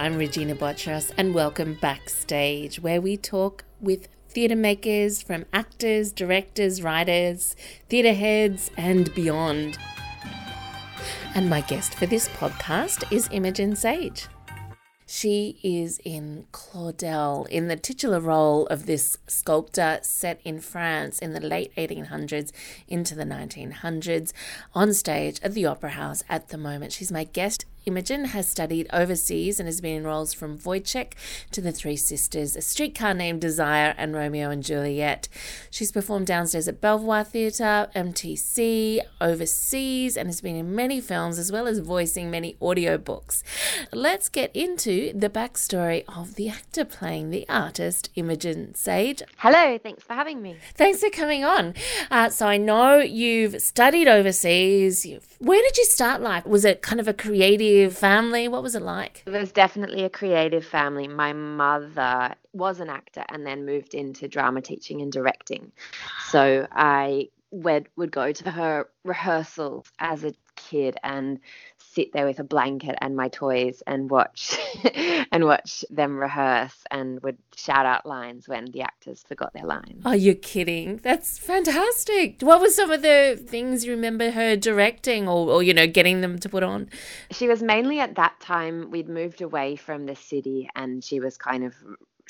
I'm Regina Botros, and welcome backstage, where we talk with theatre makers from actors, directors, writers, theatre heads, and beyond. And my guest for this podcast is Imogen Sage. She is in Claudel in the titular role of this sculptor set in France in the late 1800s into the 1900s on stage at the Opera House at the moment. She's my guest Imogen has studied overseas and has been in roles from Woyzeck to The Three Sisters, A Streetcar Named Desire, and Romeo and Juliet. She's performed downstairs at Belvoir Theatre, MTC, overseas, and has been in many films as well as voicing many audiobooks. Let's get into the backstory of the actor playing the artist, Imogen Sage. Hello, thanks for having me. Thanks for coming on. Uh, so I know you've studied overseas. Where did you start life? Was it kind of a creative creative family? What was it like? It was definitely a creative family. My mother was an actor and then moved into drama teaching and directing. So I would, would go to her rehearsals as a kid and sit there with a blanket and my toys and watch and watch them rehearse and would shout out lines when the actors forgot their lines. Are you kidding? That's fantastic. What were some of the things you remember her directing or, or you know getting them to put on? She was mainly at that time we'd moved away from the city and she was kind of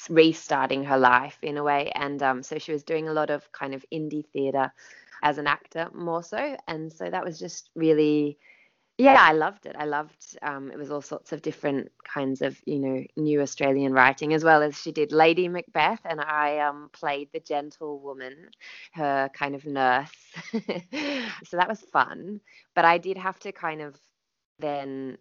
restarting her life in a way and um, so she was doing a lot of kind of indie theater as an actor more so and so that was just really yeah, I loved it. I loved um, it was all sorts of different kinds of you know new Australian writing as well as she did Lady Macbeth and I um, played the gentlewoman, her kind of nurse. so that was fun, but I did have to kind of then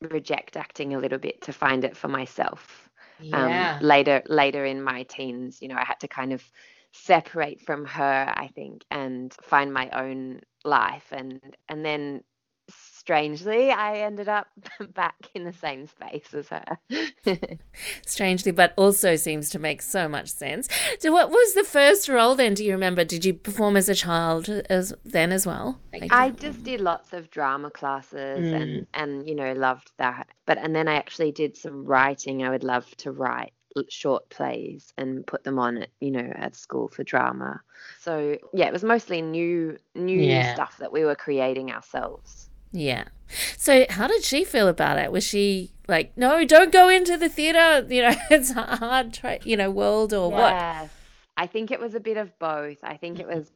reject acting a little bit to find it for myself. Um, yeah. Um, later later in my teens, you know, I had to kind of separate from her, I think, and find my own life and and then strangely, I ended up back in the same space as her. strangely, but also seems to make so much sense. So, what was the first role then? Do you remember? Did you perform as a child as then as well? I just did lots of drama classes mm. and and you know loved that. But and then I actually did some writing. I would love to write short plays and put them on at you know at school for drama so yeah it was mostly new new yeah. stuff that we were creating ourselves yeah. So, how did she feel about it? Was she like, no, don't go into the theater? You know, it's a hard, tra- you know, world or what? I think it was a bit of both. I think it was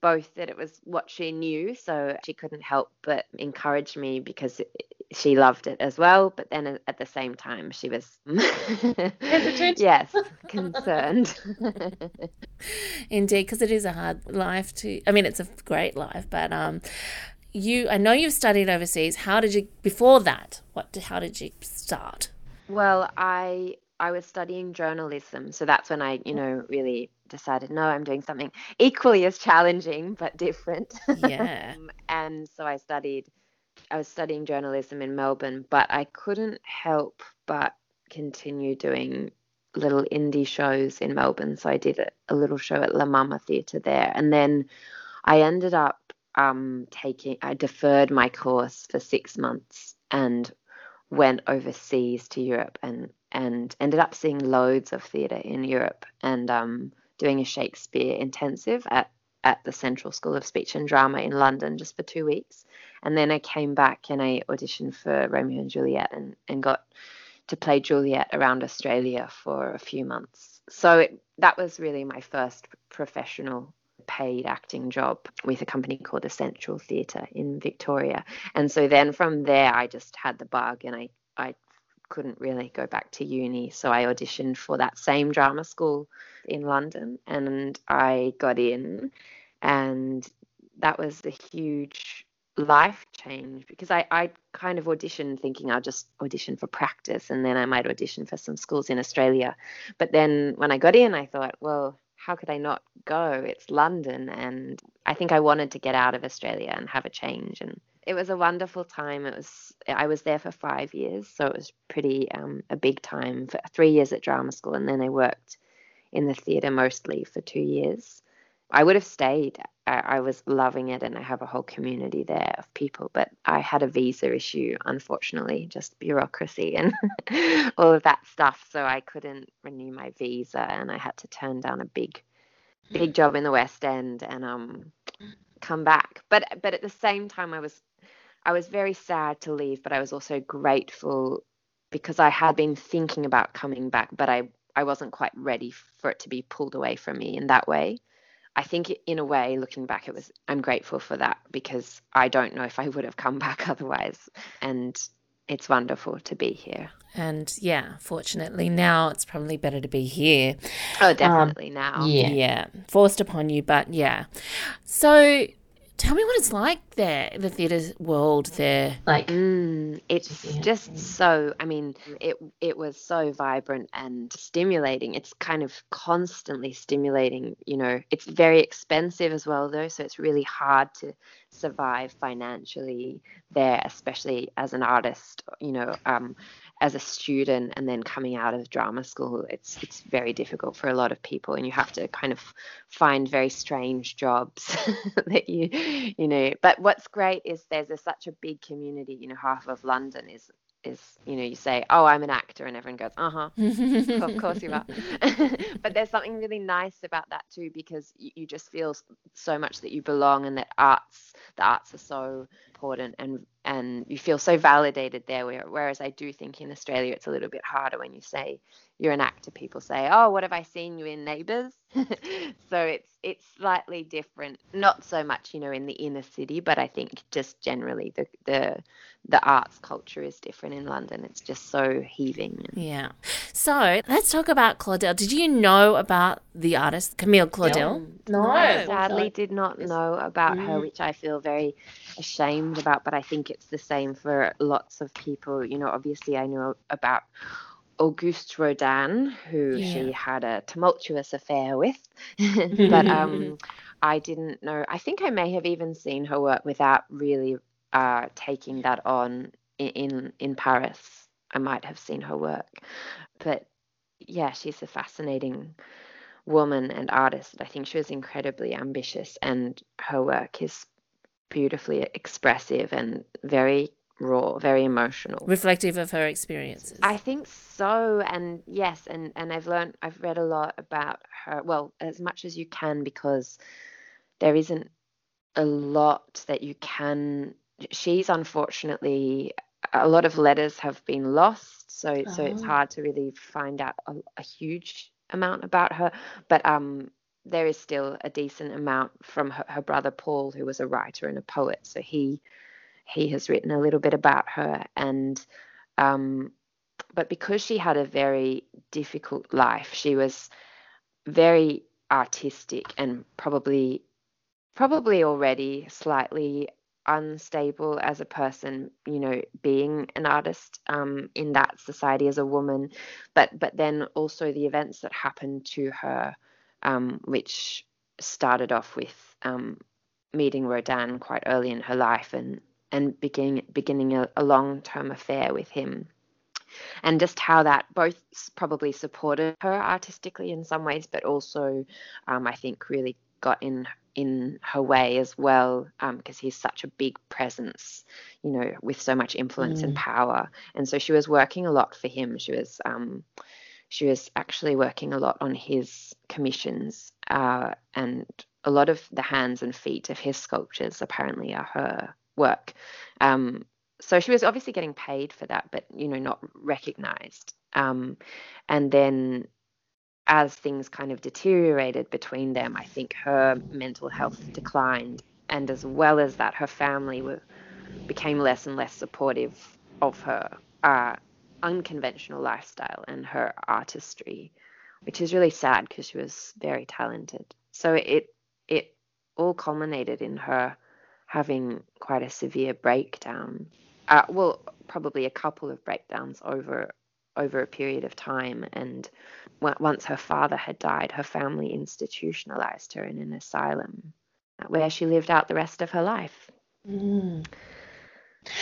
both that it was what she knew, so she couldn't help but encourage me because she loved it as well. But then at the same time, she was yes, concerned. Indeed, because it is a hard life to. I mean, it's a great life, but um, you I know you've studied overseas. How did you before that? What how did you start? Well, I I was studying journalism, so that's when I, you know, really decided no, I'm doing something equally as challenging but different. Yeah. and so I studied I was studying journalism in Melbourne, but I couldn't help but continue doing little indie shows in Melbourne. So I did a, a little show at La Mama Theatre there. And then I ended up um, taking, I deferred my course for six months and went overseas to Europe and and ended up seeing loads of theatre in Europe and um, doing a Shakespeare intensive at at the Central School of Speech and Drama in London just for two weeks. And then I came back and I auditioned for Romeo and Juliet and, and got to play Juliet around Australia for a few months. So it, that was really my first professional paid acting job with a company called Essential Theatre in Victoria. And so then from there, I just had the bug and I, I couldn't really go back to uni. So I auditioned for that same drama school in London and I got in. And that was a huge life change because I, I kind of auditioned thinking I'll just audition for practice and then I might audition for some schools in Australia. But then when I got in, I thought, well, how could I not go? It's London. And I think I wanted to get out of Australia and have a change. And it was a wonderful time. It was, I was there for five years. So it was pretty, um, a big time for three years at drama school. And then I worked in the theatre mostly for two years. I would have stayed I, I was loving it and I have a whole community there of people. But I had a visa issue, unfortunately, just bureaucracy and all of that stuff. So I couldn't renew my visa and I had to turn down a big, big job in the West End and um come back. But but at the same time I was I was very sad to leave, but I was also grateful because I had been thinking about coming back, but I I wasn't quite ready for it to be pulled away from me in that way. I think in a way, looking back, it was I'm grateful for that because I don't know if I would have come back otherwise, and it's wonderful to be here. And yeah, fortunately now it's probably better to be here. Oh, definitely um, now. Yeah. yeah, forced upon you, but yeah. So Tell me what it's like there, the theatre world there. Like, mm, it's yeah. just so. I mean, it it was so vibrant and stimulating. It's kind of constantly stimulating. You know, it's very expensive as well, though, so it's really hard to survive financially there, especially as an artist. You know, um, as a student and then coming out of drama school it's it's very difficult for a lot of people and you have to kind of find very strange jobs that you you know. But what's great is there's a, such a big community you know half of london is is you know you say oh i'm an actor and everyone goes uh-huh of course you are. But there's something really nice about that too because you, you just feel so much that you belong and that arts the arts are so important and and you feel so validated there whereas i do think in australia it's a little bit harder when you say you're an actor people say oh what have i seen you in neighbours so it's it's slightly different. Not so much you know in the inner city but i think just generally the the the arts culture is different in london. It's just so heaving yeah. So let's talk about claudel. Did you know about the artist camille claudel? No, no. Sadly did not know about mm. her which i feel very ashamed about but i think it's the same for lots of people. You know obviously i know about Auguste Rodin, who yeah. she had a tumultuous affair with. but um, I didn't know. I think I may have even seen her work without really uh, taking that on in, in, in Paris. I might have seen her work, but yeah, she's a fascinating woman and artist. I think she was incredibly ambitious, and her work is beautifully expressive and very raw, very emotional. Reflective of her experiences. I think so. And yes, and, and I've learned, I've read a lot about her, well, as much as you can, because there isn't a lot that you can. She's unfortunately, a lot of letters have been lost. So, oh. so it's oh. hard to really find out a, a huge amount about her. But um, there is still a decent amount from her, her brother Paul, who was a writer and a poet. So he he has written a little bit about her and um, but because she had a very difficult life she was very artistic and probably probably already slightly unstable as a person you know being an artist um, in that society as a woman. But but then also the events that happened to her um, which started off with um, meeting Rodin quite early in her life and and beginning beginning a, a long term affair with him and just how that both probably supported her artistically in some ways, but also um, I think really got in in her way as well because um, he's such a big presence, you know, with so much influence mm. and power. And so she was working a lot for him. She was um, she was actually working a lot on his commissions, uh, and a lot of the hands and feet of his sculptures apparently are her work. Um, so she was obviously getting paid for that, but you know, not recognized. Um, and then as things kind of deteriorated between them, I think her mental health declined, and as well as that, her family were became less and less supportive of her uh, unconventional lifestyle and her artistry, which is really sad because she was very talented. So it it all culminated in her having quite a severe breakdown. Uh, well, probably a couple of breakdowns over over a period of time. And once her father had died, her family institutionalized her in an asylum where she lived out the rest of her life. Mm.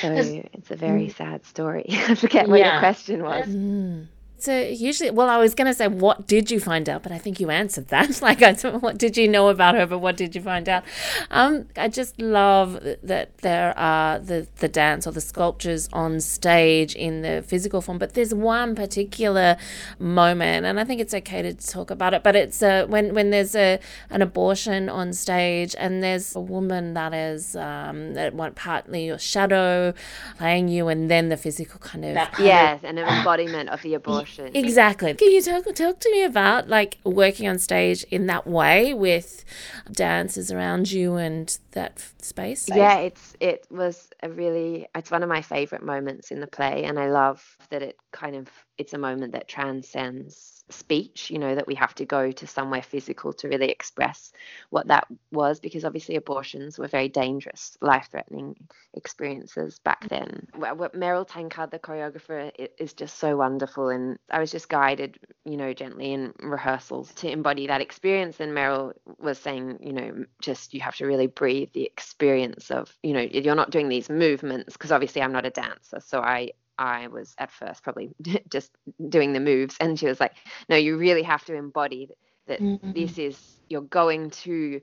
So it's, it's a very mm. sad story. I forget what yeah. your question was. Mm. So usually, well, I was going to say, what did you find out? But I think you answered that. like, I what did you know about her? But what did you find out? Um, I just love that there are the the dance or the sculptures on stage in the physical form. But there's one particular moment, and I think it's okay to talk about it. But it's uh, when when there's a an abortion on stage, and there's a woman that is um, that one partly your shadow playing you, and then the physical kind of yes, an embodiment of the abortion Exactly. Can you talk talk to me about like working on stage in that way with dancers around you and that space? Yeah, it's it was a really it's one of my favorite moments in the play and I love that it kind of it's a moment that transcends speech, you know, that we have to go to somewhere physical to really express what that was, because obviously abortions were very dangerous, life threatening experiences back then. What Meryl Tankard, the choreographer, is just so wonderful. And I was just guided, you know, gently in rehearsals to embody that experience. And Meryl was saying, you know, just you have to really breathe the experience of, you know, you're not doing these movements, because obviously I'm not a dancer. So I, I was at first probably just doing the moves. And she was like, no, you really have to embody that mm-hmm. this is, you're going to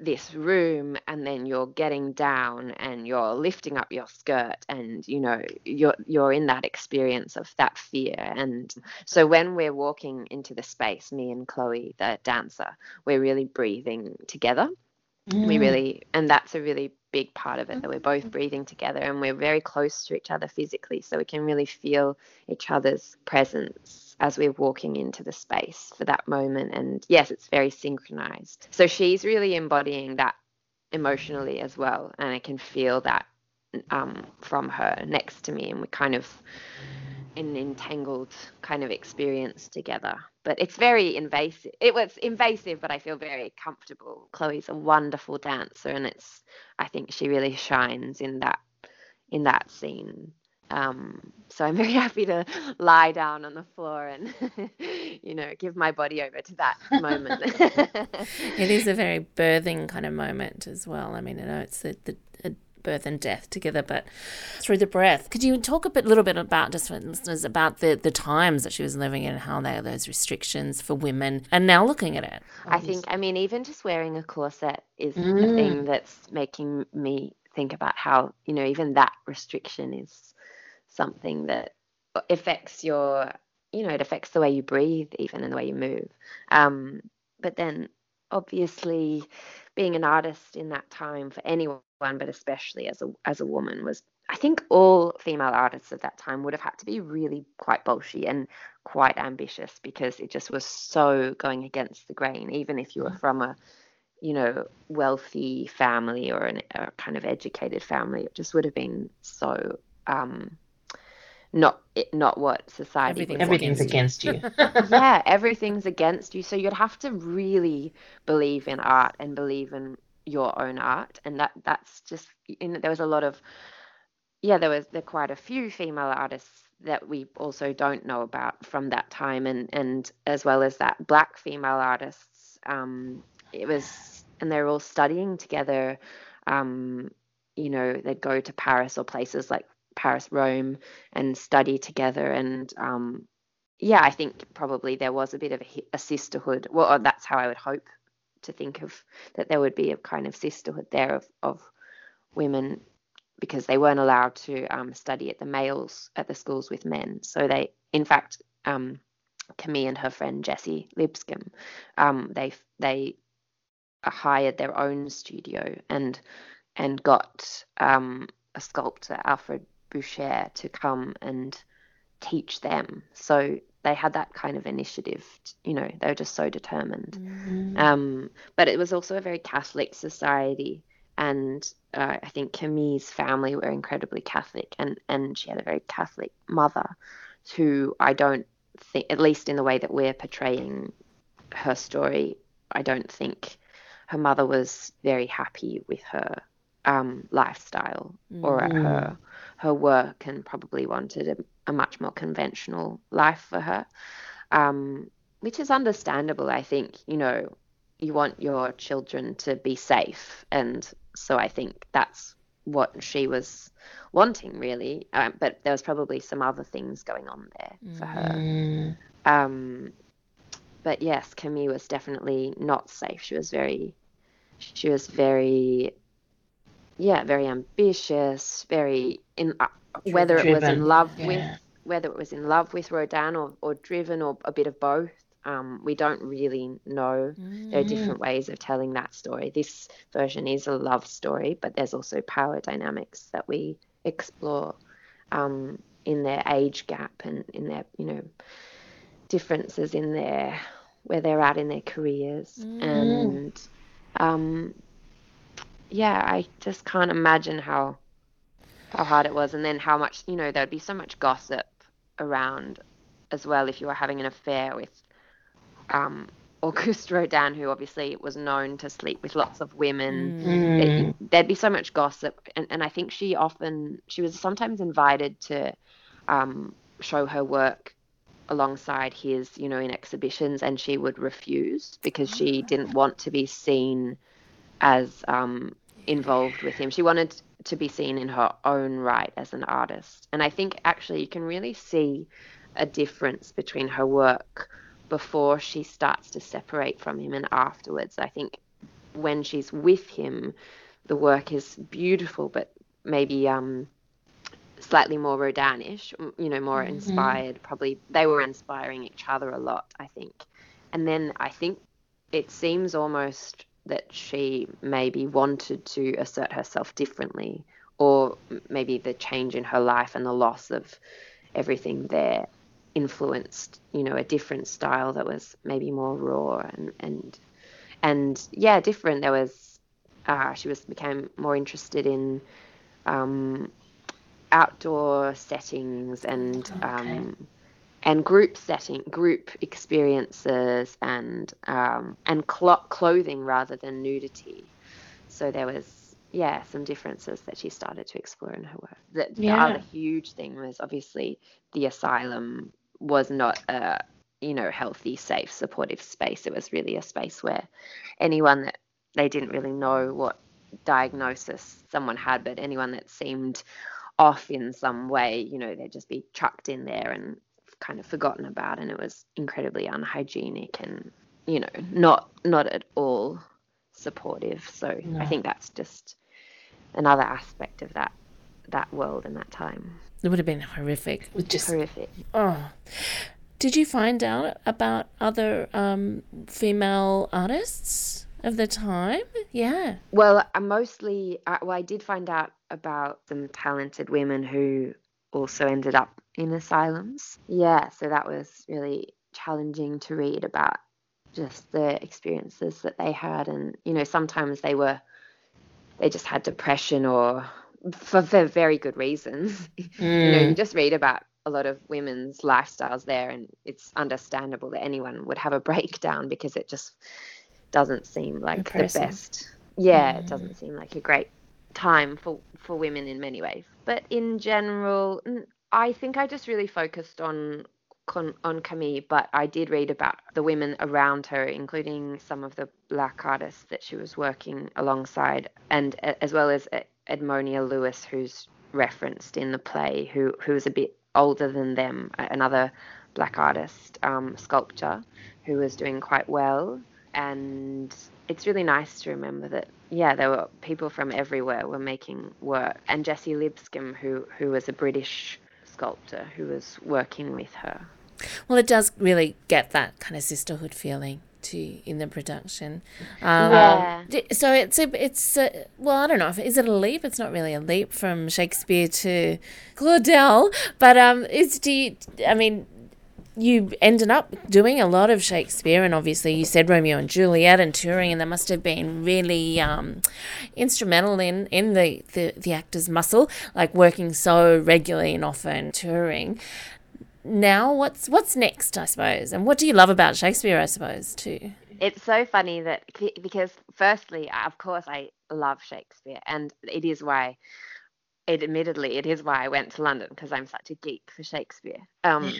this room and then you're getting down and you're lifting up your skirt and you know you're you're in that experience of that fear and so when we're walking into the space me and Chloe the dancer we're really breathing together mm. we really and that's a really big part of it that we're both mm-hmm. breathing together and we're very close to each other physically so we can really feel each other's presence as we're walking into the space for that moment and yes it's very synchronized so she's really embodying that emotionally as well and i can feel that um, from her next to me and we kind of an entangled kind of experience together. But it's very invasive. It was invasive, but I feel very comfortable. Chloe's a wonderful dancer, and it's I think she really shines in that in that scene. Um, so I'm very happy to lie down on the floor and, you know, give my body over to that moment. it is a very birthing kind of moment as well. I mean, I know it's the, the birth and death together, but through the breath. Could you talk a bit, little bit about just for listeners about the the times that she was living in and how there are those restrictions for women, and now looking at it? I think, I mean, even just wearing a corset is mm. the thing that's making me think about how you know even that restriction is something that affects your you know it affects the way you breathe even and the way you move um, but then obviously being an artist in that time for anyone but especially as a as a woman was I think all female artists at that time would have had to be really quite bolshy and quite ambitious because it just was so going against the grain. Even if you were from a you know wealthy family or an, a kind of educated family it just would have been so um, not not what society Everything, everything's against you, against you. yeah everything's against you. So you'd have to really believe in art and believe in your own art and that that's just in there was a lot of yeah there was there quite a few female artists that we also don't know about from that time and and as well as that black female artists um it was and they're all studying together um you know they'd go to paris or places like paris rome and study together and um yeah i think probably there was a bit of a, a sisterhood well that's how i would hope to think of that there would be a kind of sisterhood there of, of women because they weren't allowed to um, study at the males at the schools with men. So they, in fact, um, Camille and her friend Jessie Lipscomb, um, they they hired their own studio and and got um, a sculptor Alfred Boucher to come and teach them. So they had that kind of initiative. You know, they were just so determined. Mm-hmm. Um, but it was also a very Catholic society, and uh, I think Camille's family were incredibly Catholic, and and she had a very Catholic mother, who I don't think, at least in the way that we're portraying her story, I don't think her mother was very happy with her um, lifestyle mm. or at her mm. her work, and probably wanted a, a much more conventional life for her, um, which is understandable. I think you know you want your children to be safe, and so I think that's what she was wanting really. Um, but there was probably some other things going on there for her. Mm. Um, but yes, Camille was definitely not safe. She was very, she was very, yeah, very ambitious, very in whether it was in love yeah. with whether it was in love with Rodin or, or driven or a bit of both. Um, we don't really know. There are different ways of telling that story. This version is a love story, but there's also power dynamics that we explore um, in their age gap and in their, you know, differences in their where they're at in their careers. And um, yeah, I just can't imagine how how hard it was, and then how much you know there'd be so much gossip around as well if you were having an affair with um, Auguste Rodin, who obviously was known to sleep with lots of women. Mm. There- There'd be so much gossip, and, and I think she often she was sometimes invited to um, show her work alongside his, you know, in exhibitions, and she would refuse because she didn't want to be seen as um, involved with him. She wanted to be seen in her own right as an artist. And I think actually you can really see a difference between her work before she starts to separate from him and afterwards. I think when she's with him, the work is beautiful, but maybe um, slightly more Rodinish, m- you know, more inspired. Probably they were inspiring each other a lot, I think. And then I think it seems almost that she maybe wanted to assert herself differently, or maybe the change in her life and the loss of everything there influenced, you know, a different style that was maybe more raw and and and yeah, different. There was uh, she was became more interested in um, outdoor settings and um, and group setting, group experiences, and um, and clo- clothing rather than nudity. So there was yeah some differences that she started to explore in her work. The, the Yeah. other huge thing was obviously the asylum was not a you know healthy, safe, supportive space. It was really a space where anyone that they didn't really know what diagnosis someone had, but anyone that seemed off in some way, you know, they'd just be chucked in there and kind of forgotten about and it was incredibly unhygienic and you know not not at all supportive so i think that's just another aspect of that that world and that time It would have been horrific. Just horrific Oh. Did you find out about other um, female artists of the time? Yeah. Well, I mostly, I, well, I did find out about some talented women who also ended up in asylums. Yeah, so that was really challenging to read about just the experiences that they had. And, you know, sometimes they were, they just had depression or for, for very good reasons. you know, you mm. just read about a lot of women's lifestyles there, and it's understandable that anyone would have a breakdown because it just doesn't seem like Depressing. the best. Yeah, it mm. doesn't seem like a great time for for women in many ways. But in general, I think I just really focused on on Camille, but I did read about the women around her, including some of the black artists that she was working alongside, and as well as Edmonia Lewis, who's referenced in the play, who who was a bit older than them, another black artist, um, sculptor, who was doing quite well. And it's really nice to remember that, yeah, there were people from everywhere were making work. And Jessie Lipscomb, who who was a British sculptor, who was working with her. Well, it does really get that kind of sisterhood feeling too in the production. Um, Yeah. So it's a, it's a, well, I don't know if is it a leap. It's not really a leap from Shakespeare to Claudel, but um, is do you, I mean. You ended up doing a lot of Shakespeare, and obviously you said Romeo and Juliet and touring, and that must have been really um, instrumental in in the, the the actor's muscle, like working so regularly and often touring now what's what's next i suppose and what do you love about shakespeare i suppose too It's so funny that because firstly, of course, I love Shakespeare, and it is why. It admittedly, it is why I went to London because I'm such a geek for Shakespeare. Um,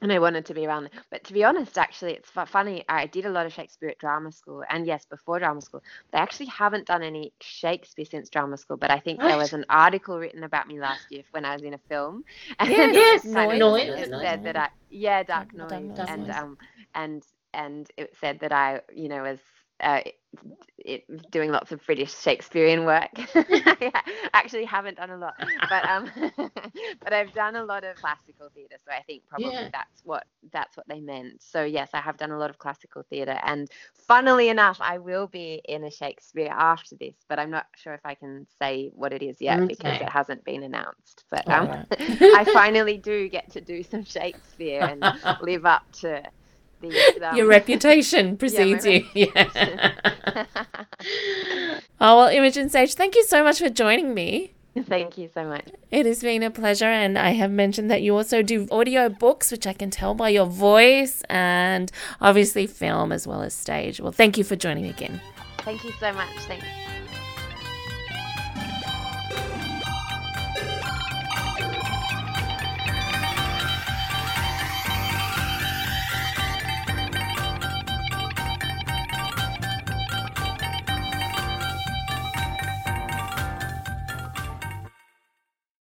and I wanted to be around there. But to be honest, actually, it's funny. I did a lot of Shakespeare at drama school, and yes, before drama school, they actually haven't done any Shakespeare since drama school. But I think what? there was an article written about me last year when I was in a film. And yes, noise, noise, it said that I yeah, dark noise, and um and and it said that I you know was uh, it, doing lots of British Shakespearean work. I actually haven't done a lot, but um, but I've done a lot of classical theatre. So I think probably yeah. that's what that's what they meant. So yes, I have done a lot of classical theatre, and funnily enough, I will be in a Shakespeare after this, but I'm not sure if I can say what it is yet okay. because it hasn't been announced. But um, right. I finally do get to do some Shakespeare and live up to the, um, your reputation precedes yeah, you. Yeah. oh well, Imogen Sage, thank you so much for joining me. Thank you so much. It has been a pleasure, and I have mentioned that you also do audio books, which I can tell by your voice, and obviously film as well as stage. Well, thank you for joining me again. Thank you so much. Thanks.